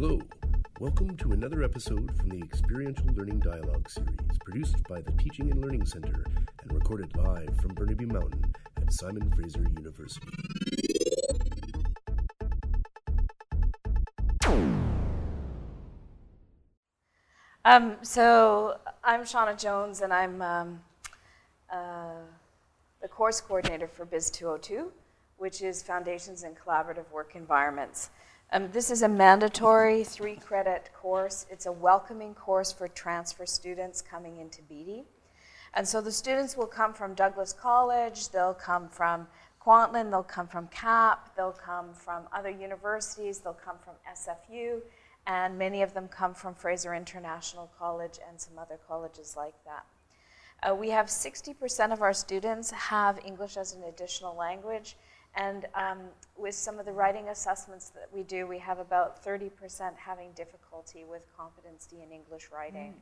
Hello. Welcome to another episode from the Experiential Learning Dialogue series, produced by the Teaching and Learning Center and recorded live from Burnaby Mountain at Simon Fraser University. Um, so I'm Shauna Jones, and I'm um, uh, the course coordinator for Biz 202, which is Foundations in Collaborative Work Environments. Um, this is a mandatory three credit course. It's a welcoming course for transfer students coming into Beedie. And so the students will come from Douglas College, they'll come from Kwantlen, they'll come from CAP, they'll come from other universities, they'll come from SFU, and many of them come from Fraser International College and some other colleges like that. Uh, we have 60% of our students have English as an additional language, and um, with some of the writing assessments that we do, we have about 30% having difficulty with competency in English writing. Mm.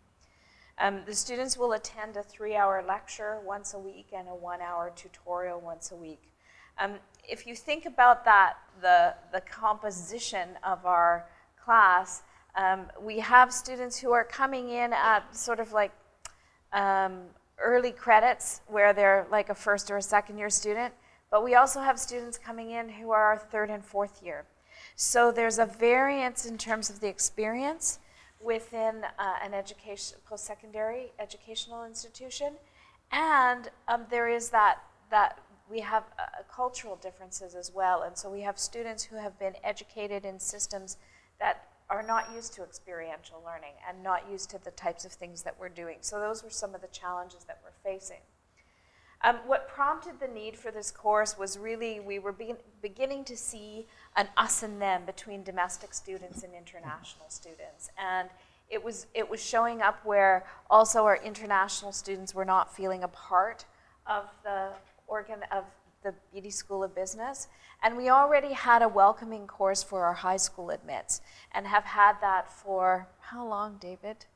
Um, the students will attend a three-hour lecture once a week and a one-hour tutorial once a week. Um, if you think about that, the, the composition of our class, um, we have students who are coming in at sort of like um, early credits where they're like a first or a second year student, but we also have students coming in who are our third and fourth year. So there's a variance in terms of the experience within uh, an education, post-secondary educational institution, and um, there is that that we have uh, cultural differences as well, and so we have students who have been educated in systems that are not used to experiential learning and not used to the types of things that we're doing. So those were some of the challenges that we're facing. Um, what prompted the need for this course was really we were be beginning to see an us and them between domestic students and international students. And it was, it was showing up where also our international students were not feeling a part of the organ of the Beedie School of Business. And we already had a welcoming course for our high school admits and have had that for how long, David?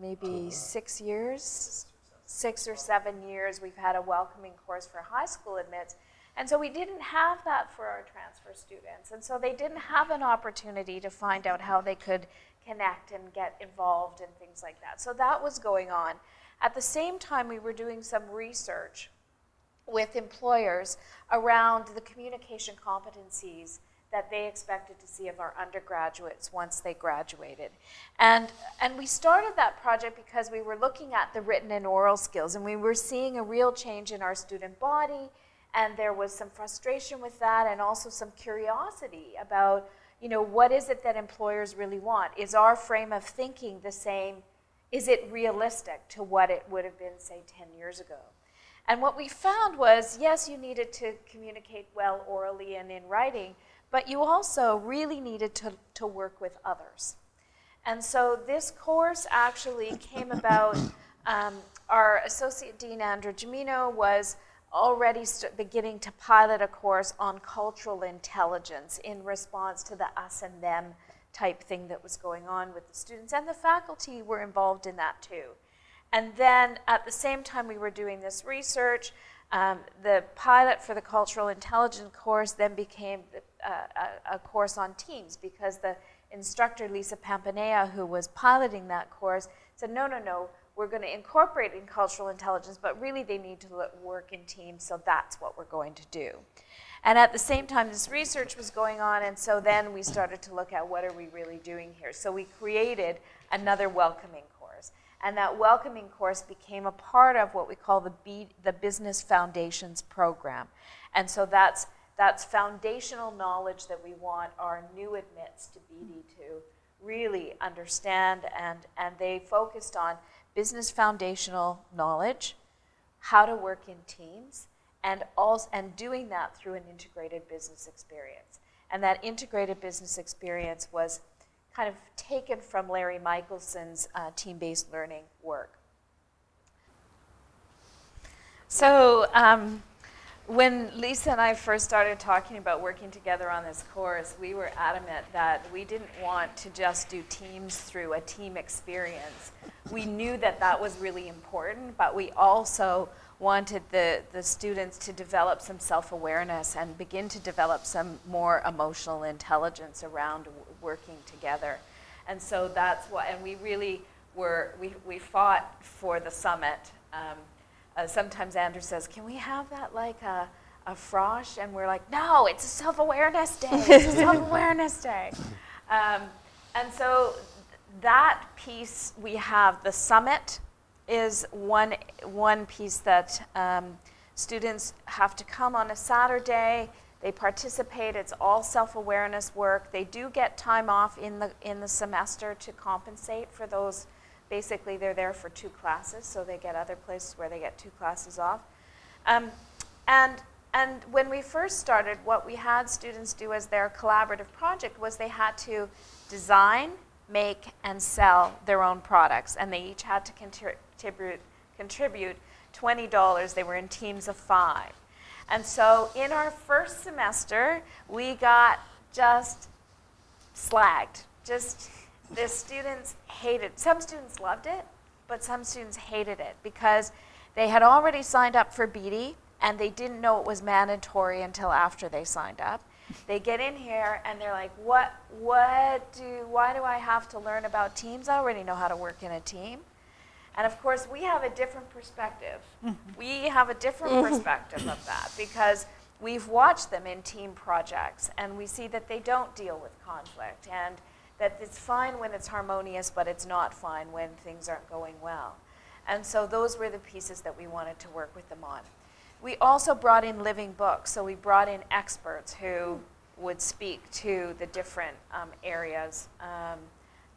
Maybe six years? Six or seven years, we've had a welcoming course for high school admits. And so we didn't have that for our transfer students. And so they didn't have an opportunity to find out how they could connect and get involved and things like that. So that was going on. At the same time, we were doing some research with employers around the communication competencies that they expected to see of our undergraduates once they graduated. And, and we started that project because we were looking at the written and oral skills, and we were seeing a real change in our student body, and there was some frustration with that, and also some curiosity about, you know, what is it that employers really want? Is our frame of thinking the same? Is it realistic to what it would have been, say, 10 years ago? And what we found was yes, you needed to communicate well orally and in writing, but you also really needed to, to work with others. And so this course actually came about. Um, our associate dean, Andrew Gemino, was already beginning to pilot a course on cultural intelligence in response to the us and them type thing that was going on with the students. And the faculty were involved in that too. And then at the same time we were doing this research, um, the pilot for the cultural intelligence course then became a, a, course on teams because the instructor, Lisa Papania, who was piloting that course, said, no, no, no, we're going to incorporate in cultural intelligence, but really they need to work in teams, so that's what we're going to do. And at the same time, this research was going on, and so then we started to look at what are we really doing here. So we created another welcoming course. and that welcoming course became a part of what we call the, B, the Business Foundations program. And so that's, that's foundational knowledge that we want our new admits to Beedie to really understand. And, and they focused on business foundational knowledge, how to work in teams, and, also, and doing that through an integrated business experience. And that integrated business experience was kind of taken from Larry Michaelsen's uh, team-based learning work. So um, when Lisa and I first started talking about working together on this course, we were adamant that we didn't want to just do teams through a team experience. We knew that that was really important, but we also wanted the, the students to develop some self-awareness and begin to develop some more emotional intelligence around working together. And so that's what, and we really were, we, we fought for the summit. Um, uh, sometimes Andrew says, Can we have that like a, a frosh? And we're like, No, it's a self awareness day. It's a self awareness day. Um, and so that piece we have, the summit is one, one piece that um, students have to come on a Saturday. They participate. It's all self-awareness work. They do get time off in the in the semester to compensate for those. Basically, they're there for two classes, so they get other places where they get two classes off. Um, and and when we first started, what we had students do as their collaborative project was they had to design, make, and sell their own products, and they each had to contribute contribute $20. They were in teams of five. And so in our first semester, we got just slagged. Just the students hated. Some students loved it, but some students hated it because they had already signed up for Beedie and they didn't know it was mandatory until after they signed up. They get in here and they're like, "What? What do? Why do I have to learn about teams? I already know how to work in a team." And of course, we have a different perspective. Mm-hmm. We have a different mm-hmm. perspective of that because we've watched them in team projects and we see that they don't deal with conflict and that it's fine when it's harmonious, but it's not fine when things aren't going well. And so those were the pieces that we wanted to work with them on. We also brought in living books, so we brought in experts who would speak to the different um, areas um,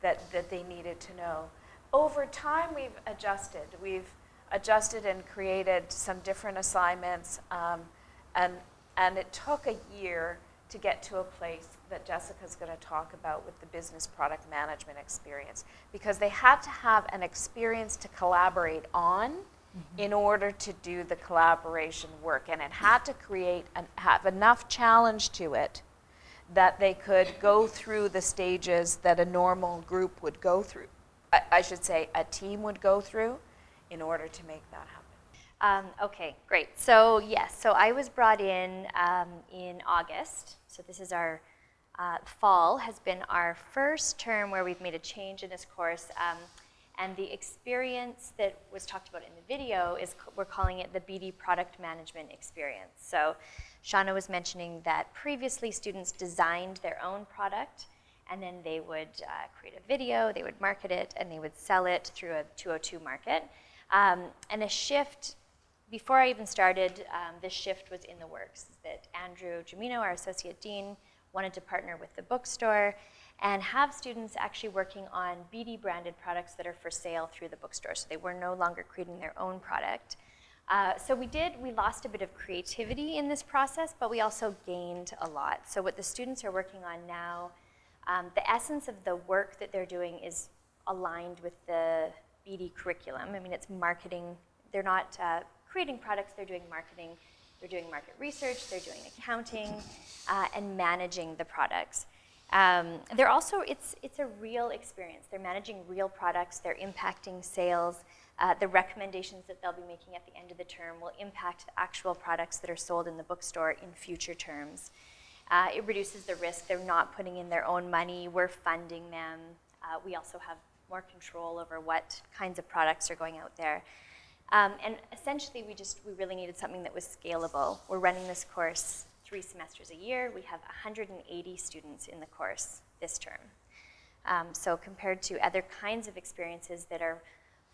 that, that they needed to know over time, we've adjusted. We've adjusted and created some different assignments, um, and, and it took a year to get to a place that Jessica's going to talk about with the business product management experience because they had to have an experience to collaborate on mm-hmm. in order to do the collaboration work and it had to create and have enough challenge to it that they could go through the stages that a normal group would go through I, should say, a team would go through in order to make that happen. Um, okay, great. So yes, so I was brought in um, in August. So this is our uh, fall has been our first term where we've made a change in this course. Um, and the experience that was talked about in the video is we're calling it the Beedie product management experience. So Shauna was mentioning that previously students designed their own product and then they would uh, create a video, they would market it, and they would sell it through a 202 market. Um, and a shift, before I even started, um, this shift was in the works. That Andrew Gemino, our associate dean, wanted to partner with the bookstore and have students actually working on Beedie branded products that are for sale through the bookstore. So they were no longer creating their own product. Uh, so we did, we lost a bit of creativity in this process, but we also gained a lot. So what the students are working on now um, the essence of the work that they're doing is aligned with the Beedie curriculum. I mean, it's marketing. They're not uh, creating products, they're doing marketing. They're doing market research, they're doing accounting, uh, and managing the products. Um, they're also, it's, it's a real experience. They're managing real products, they're impacting sales. Uh, the recommendations that they'll be making at the end of the term will impact the actual products that are sold in the bookstore in future terms. Uh, it reduces the risk. They're not putting in their own money. We're funding them. Uh, we also have more control over what kinds of products are going out there. Um, and essentially, we just we really needed something that was scalable. We're running this course three semesters a year. We have 180 students in the course this term. Um, so compared to other kinds of experiences that are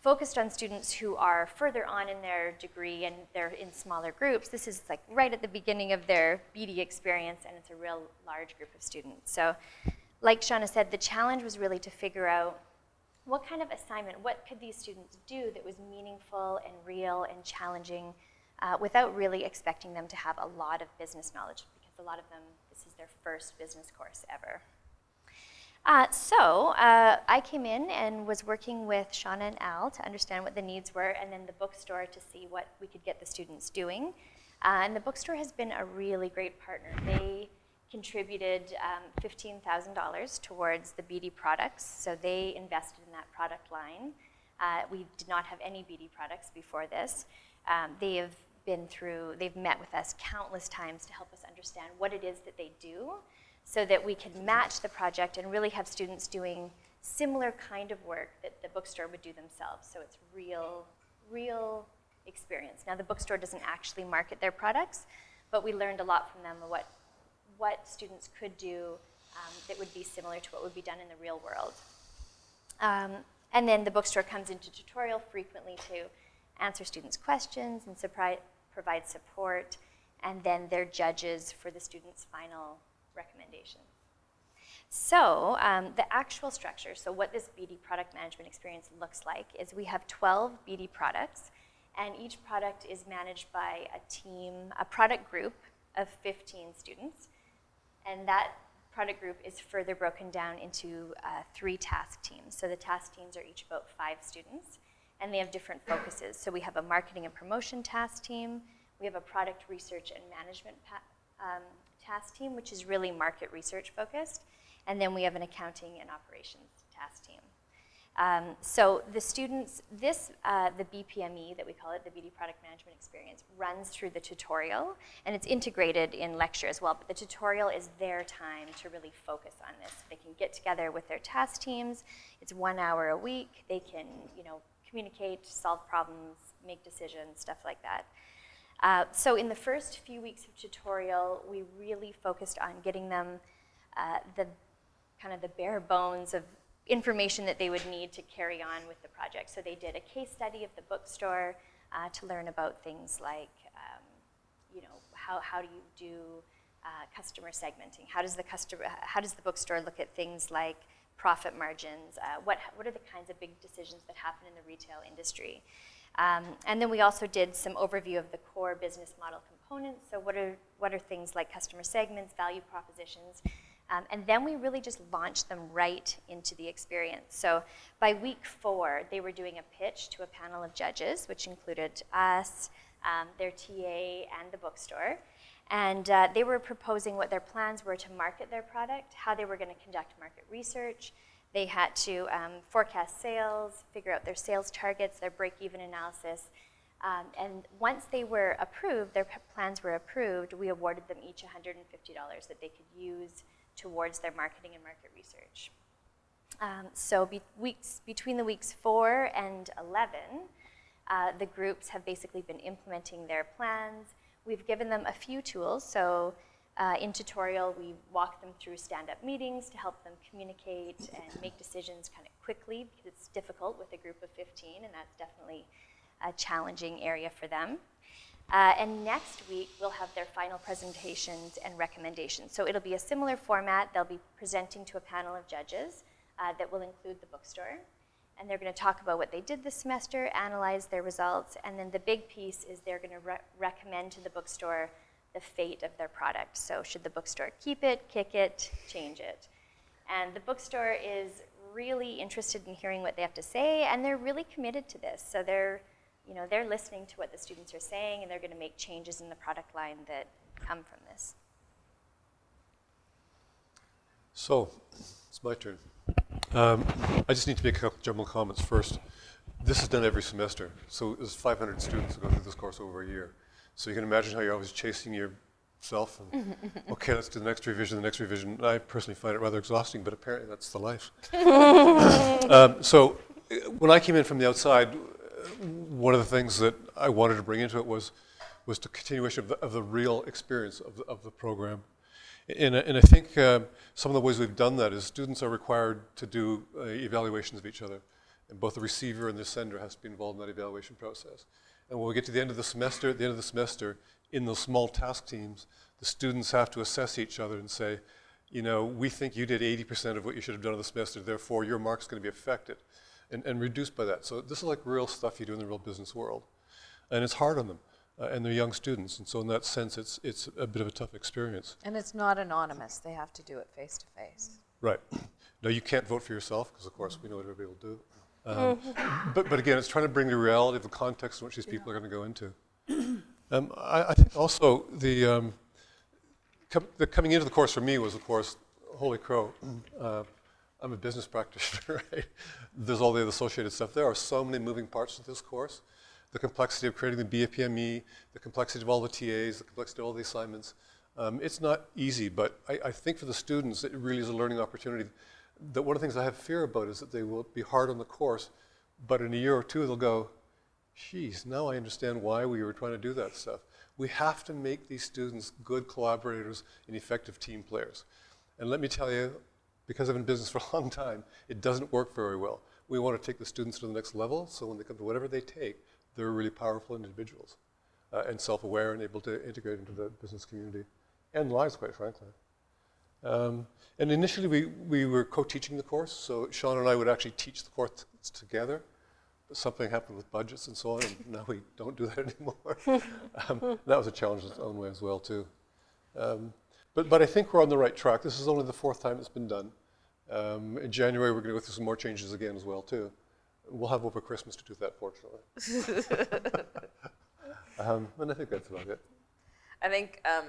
focused on students who are further on in their degree and they're in smaller groups. This is like right at the beginning of their Beedie experience and it's a real large group of students. So like Shauna said, the challenge was really to figure out what kind of assignment, what could these students do that was meaningful and real and challenging uh, without really expecting them to have a lot of business knowledge because a lot of them, this is their first business course ever. Uh, so uh, I came in and was working with Shauna and Al to understand what the needs were, and then the bookstore to see what we could get the students doing. Uh, and the bookstore has been a really great partner. They contributed um, $15,000 towards the Beedie products, so they invested in that product line. Uh, we did not have any Beedie products before this. Um, they have been through, they've met with us countless times to help us understand what it is that they do so that we can match the project and really have students doing similar kind of work that the bookstore would do themselves. So it's real, real experience. Now the bookstore doesn't actually market their products, but we learned a lot from them what, what students could do um, that would be similar to what would be done in the real world. Um, and then the bookstore comes into tutorial frequently to answer students' questions and provide support, and then they're judges for the students' final recommendations. So um, the actual structure, so what this Beedie product management experience looks like is we have 12 Beedie products, and each product is managed by a team, a product group of 15 students, and that product group is further broken down into uh, three task teams. So the task teams are each about five students, and they have different focuses. So we have a marketing and promotion task team, we have a product research and management um, task team, which is really market research focused, and then we have an accounting and operations task team. Um, so the students, this, uh, the BPME that we call it, the Beedie Product Management Experience, runs through the tutorial, and it's integrated in lecture as well, but the tutorial is their time to really focus on this. They can get together with their task teams, it's one hour a week, they can, you know, communicate, solve problems, make decisions, stuff like that. Uh, so in the first few weeks of tutorial, we really focused on getting them uh, the kind of the bare bones of information that they would need to carry on with the project. So they did a case study of the bookstore uh, to learn about things like, um, you know, how, how do you do uh, customer segmenting? How does the customer, how does the bookstore look at things like profit margins? Uh, what, what are the kinds of big decisions that happen in the retail industry? Um, and then we also did some overview of the core business model components. So what are, what are things like customer segments, value propositions, um, and then we really just launched them right into the experience. So by week four, they were doing a pitch to a panel of judges, which included us, um, their TA, and the bookstore. And uh, they were proposing what their plans were to market their product, how they were going to conduct market research. They had to um, forecast sales, figure out their sales targets, their break even analysis. Um, and once they were approved, their plans were approved, we awarded them each $150 that they could use towards their marketing and market research. Um, so be weeks, between the weeks 4 and 11, uh, the groups have basically been implementing their plans. We've given them a few tools. So uh, in tutorial, we walk them through stand-up meetings to help them communicate and make decisions kind of quickly because it's difficult with a group of 15, and that's definitely a challenging area for them. Uh, and next week, we'll have their final presentations and recommendations. So it'll be a similar format. They'll be presenting to a panel of judges uh, that will include the bookstore. And they're going to talk about what they did this semester, analyze their results, and then the big piece is they're going to re recommend to the bookstore the fate of their product. So should the bookstore keep it, kick it, change it? And the bookstore is really interested in hearing what they have to say, and they're really committed to this. So they're you know, they're listening to what the students are saying and they're going to make changes in the product line that come from this. So, it's my turn. Um, I just need to make a couple general comments first. This is done every semester, so there's 500 students who go through this course over a year. So you can imagine how you're always chasing yourself and, okay, let's do the next revision, the next revision. I personally find it rather exhausting, but apparently that's the life. um, so when I came in from the outside, one of the things that I wanted to bring into it was was the continuation of the, of the real experience of the, of the program. And, and I think uh, some of the ways we've done that is students are required to do uh, evaluations of each other. And both the receiver and the sender has to be involved in that evaluation process. And when we get to the end of the semester, at the end of the semester, in those small task teams, the students have to assess each other and say, you know, we think you did 80% of what you should have done in the semester, therefore your mark's going to be affected and, and reduced by that. So this is like real stuff you do in the real business world. And it's hard on them. Uh, and they're young students, and so in that sense, it's it's a bit of a tough experience. And it's not anonymous; they have to do it face to face. Right. No, you can't vote for yourself because, of course, we know what everybody will do. Um, but but again, it's trying to bring the reality of the context in which these people yeah. are going to go into. Um, I, I, think also the, um, com- the coming into the course for me was, of course, holy crow. Uh, I'm a business practitioner, right? There's all the associated stuff. There are so many moving parts to this course. The complexity of creating the BPME, the complexity of all the TAs, the complexity of all the assignments. Um, it's not easy, but I, I, think for the students, it really is a learning opportunity. that one of the things I have fear about is that they will be hard on the course, but in a year or two they'll go, geez, now I understand why we were trying to do that stuff. We have to make these students good collaborators and effective team players. And let me tell you, because I've been in business for a long time, it doesn't work very well. We want to take the students to the next level, so when they come to whatever they take, they're really powerful individuals uh, and self-aware and able to integrate into the business community and lives, quite frankly. Um, and initially, we, we were co-teaching the course, so Sean and I would actually teach the course together. But something happened with budgets and so on, and now we don't do that anymore. um, that was a challenge in its own way as well, too. Um, but, but I think we're on the right track. This is only the fourth time it's been done. Um, in January, we're going to go through some more changes again as well, too. We'll have over Christmas to do that, fortunately. um, and I think that's about it. I think um,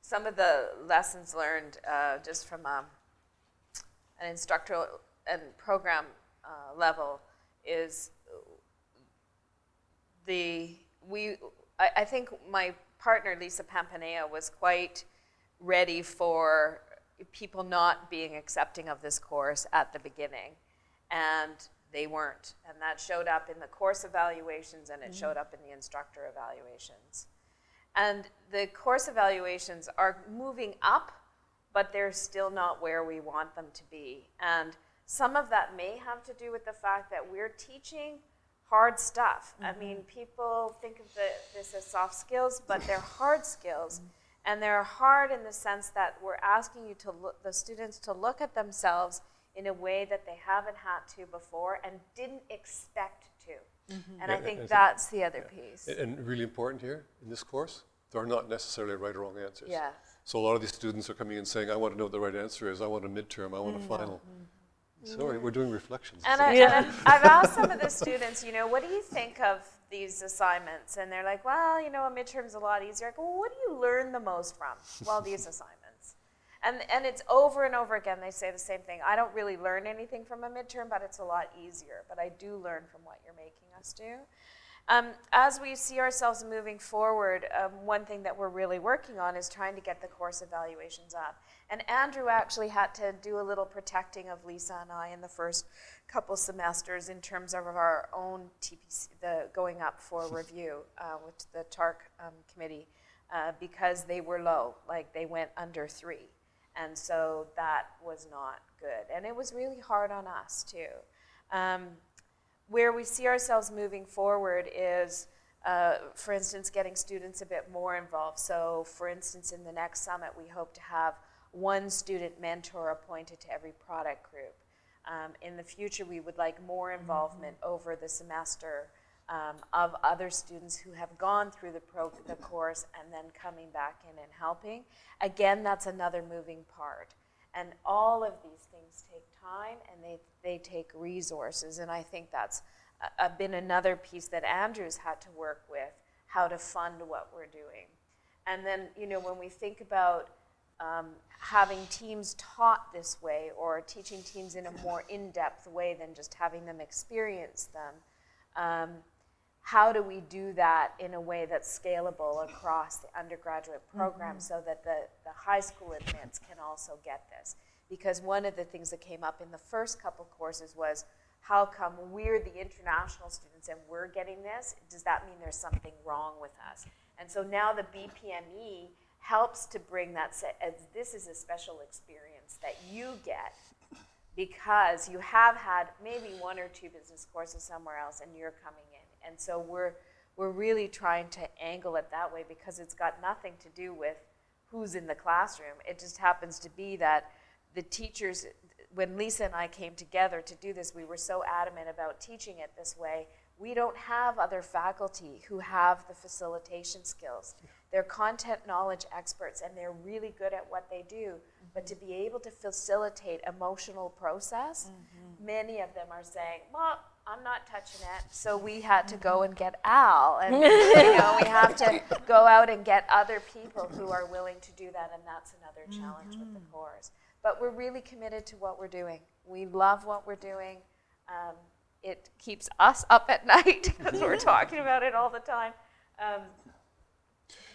some of the lessons learned uh, just from um, an instructor and program uh, level is the we. I, I, think my partner Lisa Papania was quite ready for people not being accepting of this course at the beginning, and they weren't, and that showed up in the course evaluations and it mm-hmm. showed up in the instructor evaluations. And the course evaluations are moving up, but they're still not where we want them to be. And some of that may have to do with the fact that we're teaching hard stuff. Mm-hmm. I mean, people think of the, this as soft skills, but they're hard skills. Mm-hmm. And they're hard in the sense that we're asking you to look, the students to look at themselves in a way that they haven't had to before and didn't expect to. Mm-hmm. And yeah, I think that's the other yeah. piece. And really important here in this course, there are not necessarily right or wrong answers. Yeah. So a lot of these students are coming in saying, I want to know what the right answer is. I want a midterm. I want mm-hmm. a final. Mm-hmm. Sorry, we're doing reflections. And, I, yeah. I've asked some of the students, you know, what do you think of these assignments? And they're like, well, you know, a midterm's a lot easier. Go, well, what do you learn the most from? Well, these assignments. And, and it's over and over again, they say the same thing. I don't really learn anything from a midterm, but it's a lot easier. But I do learn from what you're making us do. Um, as we see ourselves moving forward, um, one thing that we're really working on is trying to get the course evaluations up. And Andrew actually had to do a little protecting of Lisa and I in the first couple semesters in terms of our own TPC, the going up for review uh, with the TARC um, committee, uh, because they were low, like they went under three. And so that was not good. And it was really hard on us, too. Um, where we see ourselves moving forward is, uh, for instance, getting students a bit more involved. So, for instance, in the next summit, we hope to have one student mentor appointed to every product group. Um, in the future, we would like more involvement mm-hmm. over the semester um, of other students who have gone through the, pro- the course and then coming back in and helping. Again, that's another moving part. And all of these things take time and they, they take resources. And I think that's a, a been another piece that Andrew's had to work with how to fund what we're doing. And then, you know, when we think about um, having teams taught this way or teaching teams in a more in depth way than just having them experience them, um, how do we do that in a way that's scalable across the undergraduate program mm-hmm. so that the, the high school admits can also get this? Because one of the things that came up in the first couple courses was how come we're the international students and we're getting this? Does that mean there's something wrong with us? And so now the BPME helps to bring that, as this is a special experience that you get because you have had maybe one or two business courses somewhere else and you're coming in and so we're, we're really trying to angle it that way because it's got nothing to do with who's in the classroom. It just happens to be that the teachers, when Lisa and I came together to do this, we were so adamant about teaching it this way. We don't have other faculty who have the facilitation skills. They're content knowledge experts and they're really good at what they do. Mm-hmm. But to be able to facilitate emotional process, mm-hmm. many of them are saying, well, I'm not touching it. So we had to go and get Al, and you know we have to go out and get other people who are willing to do that, and that's another challenge mm-hmm. with the mm-hmm. course. But we're really committed to what we're doing. We love what we're doing. Um, it keeps us up at night because we're talking about it all the time. Um,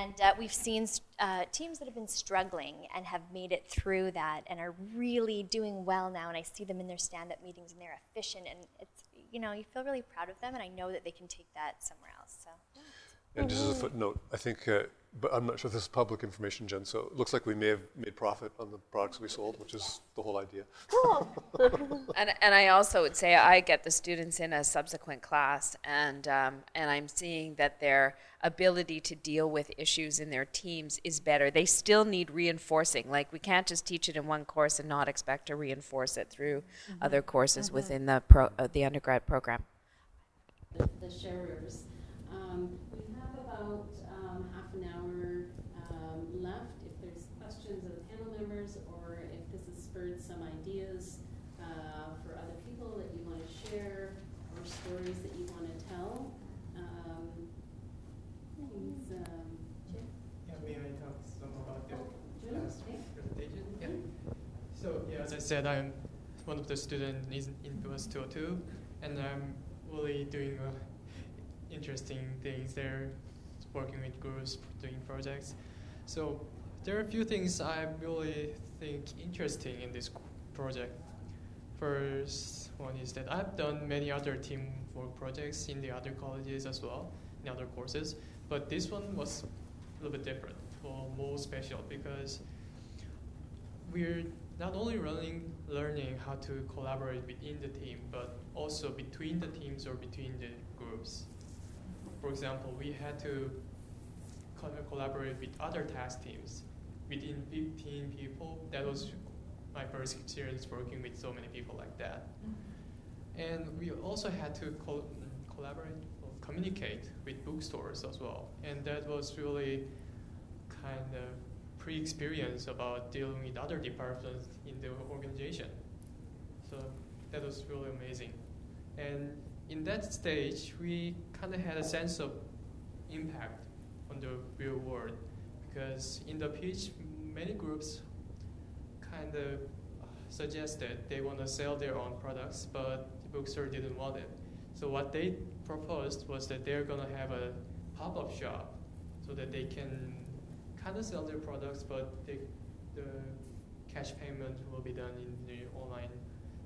And uh, we've seen uh, teams that have been struggling and have made it through that and are really doing well now. And I see them in their stand up meetings and they're efficient. And it's, you know, you feel really proud of them. And I know that they can take that somewhere else. So. And just as a footnote, I think, uh, but I'm not sure if this is public information, Jen, so it looks like we may have made profit on the products we sold, which is the whole idea. And, and I also would say I get the students in a subsequent class, and um, and I'm seeing that their ability to deal with issues in their teams is better. They still need reinforcing. Like we can't just teach it in one course and not expect to reinforce it through other courses within the pro, uh, the undergrad program. the, the sharers. Um, we have about um, half an hour um, left. If there's questions of the panel members or if this has spurred some ideas uh, for other people that you want to share or stories that you want to tell, um, please, um, Jim. Yeah, may I talk some about the Jim, last okay. presentation? Yeah. So, yeah, as I said, I'm one of the students in, in 202, and I'm really doing uh, interesting things there, working with groups, doing projects. So, there are a few things I really think interesting in this project. First one is that I've done many other teamwork projects in the other colleges as well, in other courses, but this one was a little bit different or more special because we're not only learning learning how to collaborate within the team, but also between the teams or between the groups. For example, we had to collaborate with other task teams within 15 people. That was my first experience working with so many people like that. And we also had to mm, collaborate or communicate with bookstores as well. And that was really kind of pre-experience about dealing with other departments in the organization. So that was really amazing. And in that stage, we kind of had a sense of impact on the real world because in the pitch, many groups kind of suggested they want to sell their own products, but the bookstore didn't want it. So what they proposed was that they're going to have a pop-up shop so that they can kind of sell their products, but they, the cash payment will be done in the online,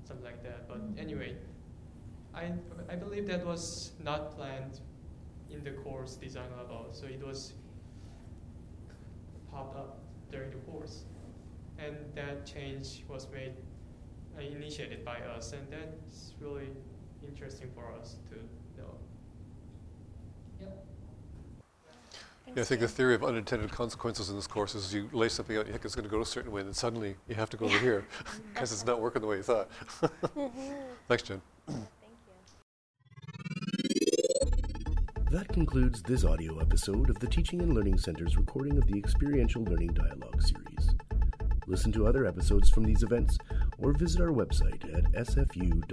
something like that. But anyway, I, I believe that was not planned in the course design level, so it was popped up during the course. And that change was made, uh, initiated by us, and that's really interesting for us to know. Yep. Yeah, I think the theory of unintended consequences in this course is you lay something out, you think it's going to go a certain way, and then suddenly you have to go over here because it's not working the way you thought. Thanks, Jen. Thank you. That concludes this audio episode of the Teaching and Learning Center's recording of the Experiential Learning Dialogue series. Listen to other episodes from these events or visit our website at sfu.ca/tlc.